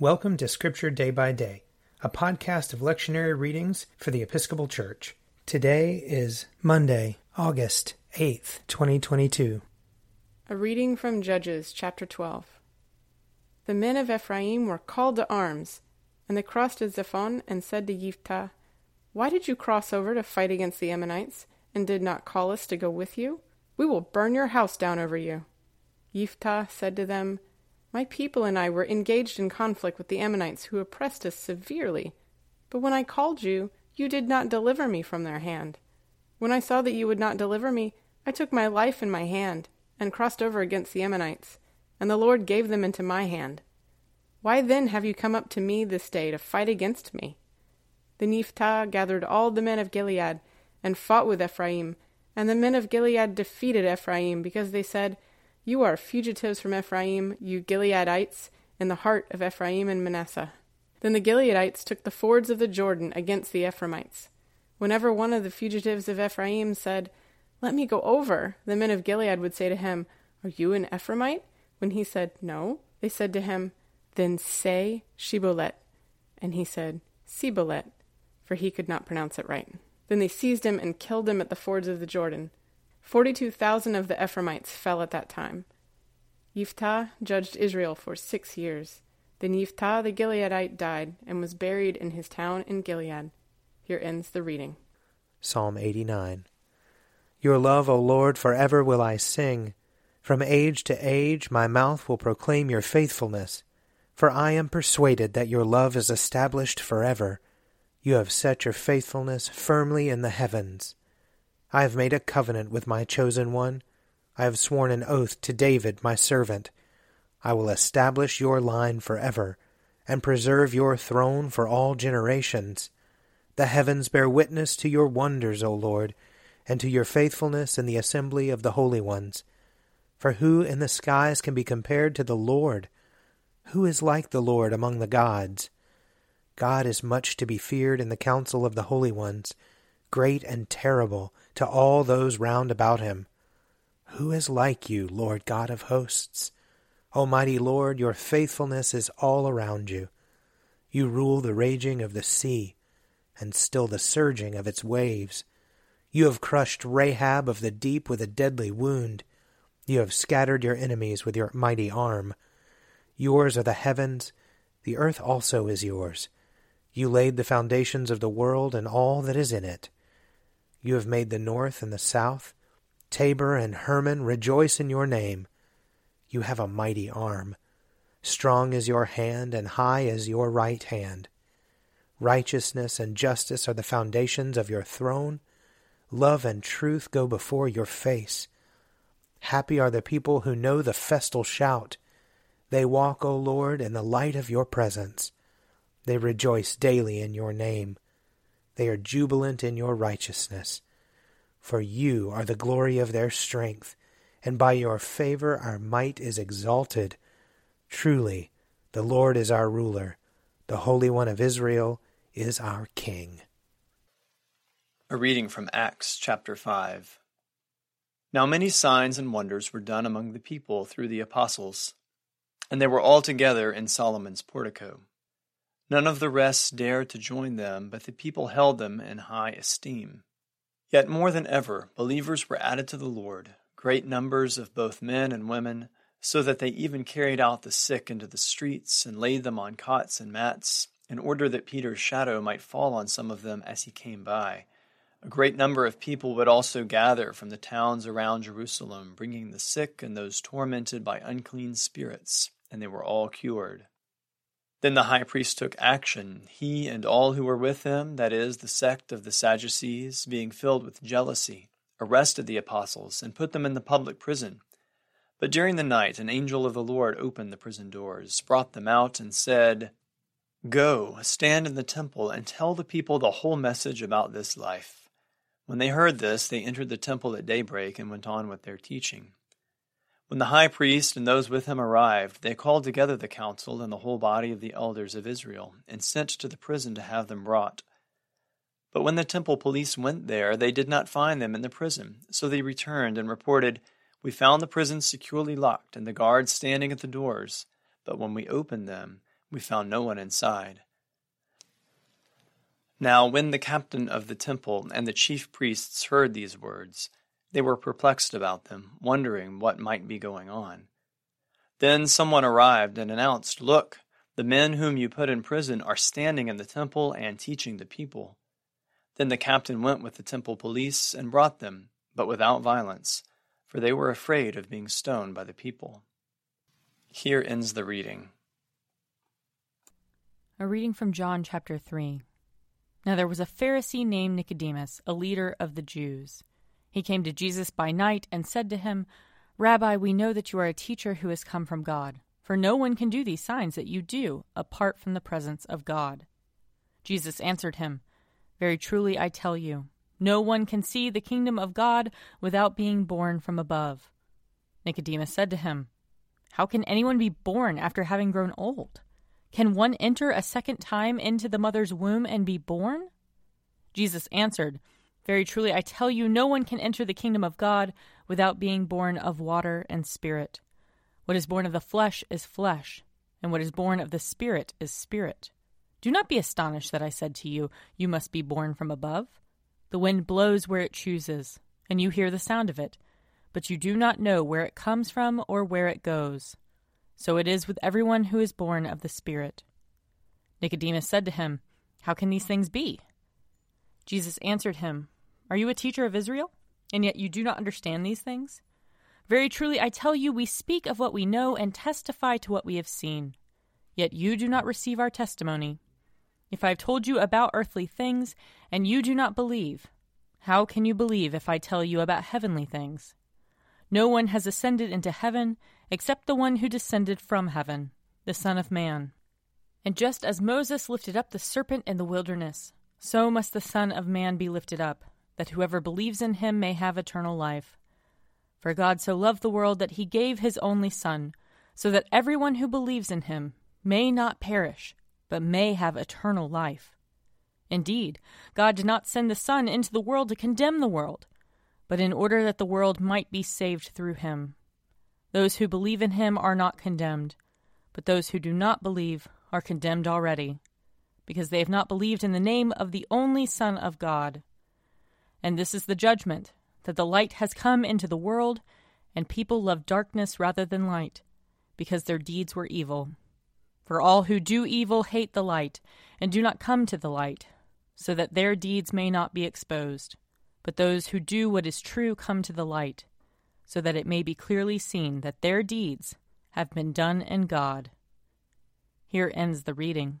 Welcome to Scripture Day by Day, a podcast of lectionary readings for the Episcopal Church. Today is Monday, August 8th, 2022. A reading from Judges chapter 12. The men of Ephraim were called to arms, and they crossed to Zephon and said to Yiftah, Why did you cross over to fight against the Ammonites, and did not call us to go with you? We will burn your house down over you. Yiftah said to them, my people and I were engaged in conflict with the Ammonites who oppressed us severely. But when I called you, you did not deliver me from their hand. When I saw that you would not deliver me, I took my life in my hand and crossed over against the Ammonites, and the Lord gave them into my hand. Why then have you come up to me this day to fight against me? The Yiftah gathered all the men of Gilead and fought with Ephraim, and the men of Gilead defeated Ephraim because they said, you are fugitives from Ephraim, you Gileadites, in the heart of Ephraim and Manasseh. Then the Gileadites took the fords of the Jordan against the Ephraimites. Whenever one of the fugitives of Ephraim said, Let me go over, the men of Gilead would say to him, Are you an Ephraimite? When he said, No, they said to him, Then say Shibboleth. And he said, Sibolet, for he could not pronounce it right. Then they seized him and killed him at the fords of the Jordan. Forty-two thousand of the Ephraimites fell at that time. Yiftah judged Israel for six years. Then Yiftah the Gileadite died and was buried in his town in Gilead. Here ends the reading. Psalm 89 Your love, O Lord, forever will I sing. From age to age my mouth will proclaim your faithfulness. For I am persuaded that your love is established forever. You have set your faithfulness firmly in the heavens. I have made a covenant with my chosen one. I have sworn an oath to David, my servant. I will establish your line forever, and preserve your throne for all generations. The heavens bear witness to your wonders, O Lord, and to your faithfulness in the assembly of the holy ones. For who in the skies can be compared to the Lord? Who is like the Lord among the gods? God is much to be feared in the council of the holy ones great and terrible to all those round about him. Who is like you, Lord God of hosts? Almighty Lord, your faithfulness is all around you. You rule the raging of the sea, and still the surging of its waves. You have crushed Rahab of the deep with a deadly wound. You have scattered your enemies with your mighty arm. Yours are the heavens, the earth also is yours. You laid the foundations of the world and all that is in it. You have made the north and the south. Tabor and Hermon rejoice in your name. You have a mighty arm. Strong is your hand, and high is your right hand. Righteousness and justice are the foundations of your throne. Love and truth go before your face. Happy are the people who know the festal shout. They walk, O Lord, in the light of your presence. They rejoice daily in your name. They are jubilant in your righteousness. For you are the glory of their strength, and by your favor our might is exalted. Truly, the Lord is our ruler, the Holy One of Israel is our King. A reading from Acts chapter 5. Now many signs and wonders were done among the people through the apostles, and they were all together in Solomon's portico. None of the rest dared to join them, but the people held them in high esteem. Yet more than ever, believers were added to the Lord, great numbers of both men and women, so that they even carried out the sick into the streets and laid them on cots and mats, in order that Peter's shadow might fall on some of them as he came by. A great number of people would also gather from the towns around Jerusalem, bringing the sick and those tormented by unclean spirits, and they were all cured. Then the high priest took action, he and all who were with him, that is, the sect of the Sadducees, being filled with jealousy, arrested the apostles and put them in the public prison. But during the night an angel of the Lord opened the prison doors, brought them out, and said, Go, stand in the temple, and tell the people the whole message about this life. When they heard this, they entered the temple at daybreak and went on with their teaching. When the high priest and those with him arrived, they called together the council and the whole body of the elders of Israel, and sent to the prison to have them brought. But when the temple police went there, they did not find them in the prison. So they returned and reported, We found the prison securely locked and the guards standing at the doors. But when we opened them, We found no one inside. Now, when the captain of the temple and the chief priests heard these words, they were perplexed about them, wondering what might be going on. Then someone arrived and announced, Look, the men whom you put in prison are standing in the temple and teaching the people. Then the captain went with the temple police and brought them, but without violence, for they were afraid of being stoned by the people. Here ends the reading. A reading from John chapter 3. Now there was a Pharisee named Nicodemus, a leader of the Jews. He came to Jesus by night and said to him, Rabbi, we know that you are a teacher who has come from God, for no one can do these signs that you do apart from the presence of God. Jesus answered him, Very truly I tell you, no one can see the kingdom of God without being born from above. Nicodemus said to him, How can anyone be born after having grown old? Can one enter a second time into the mother's womb and be born? Jesus answered, Very truly, I tell you, no one can enter the kingdom of God without being born of water and spirit. What is born of the flesh is flesh, and what is born of the spirit is spirit. Do not be astonished that I said to you, You must be born from above. The wind blows where it chooses, and you hear the sound of it, but you do not know where it comes from or where it goes. So it is with everyone who is born of the Spirit. Nicodemus said to him, How can these things be? Jesus answered him, Are you a teacher of Israel, and yet you do not understand these things? Very truly, I tell you, we speak of what we know and testify to what we have seen. Yet you do not receive our testimony. If I have told you about earthly things, and you do not believe, how can you believe if I tell you about heavenly things? No one has ascended into heaven except the one who descended from heaven, the Son of Man. And just as Moses lifted up the serpent in the wilderness, so must the Son of Man be lifted up, that whoever believes in him may have eternal life. For God so loved the world that he gave his only Son, so that everyone who believes in him may not perish, but may have eternal life. Indeed, God did not send the Son into the world to condemn the world, but in order that the world might be saved through him. Those who believe in him are not condemned, but those who do not believe are condemned already, because they have not believed in the name of the only Son of God. And this is the judgment that the light has come into the world, and people love darkness rather than light, because their deeds were evil. For all who do evil hate the light, and do not come to the light, so that their deeds may not be exposed. But those who do what is true come to the light so that it may be clearly seen that their deeds have been done in God. Here ends the reading.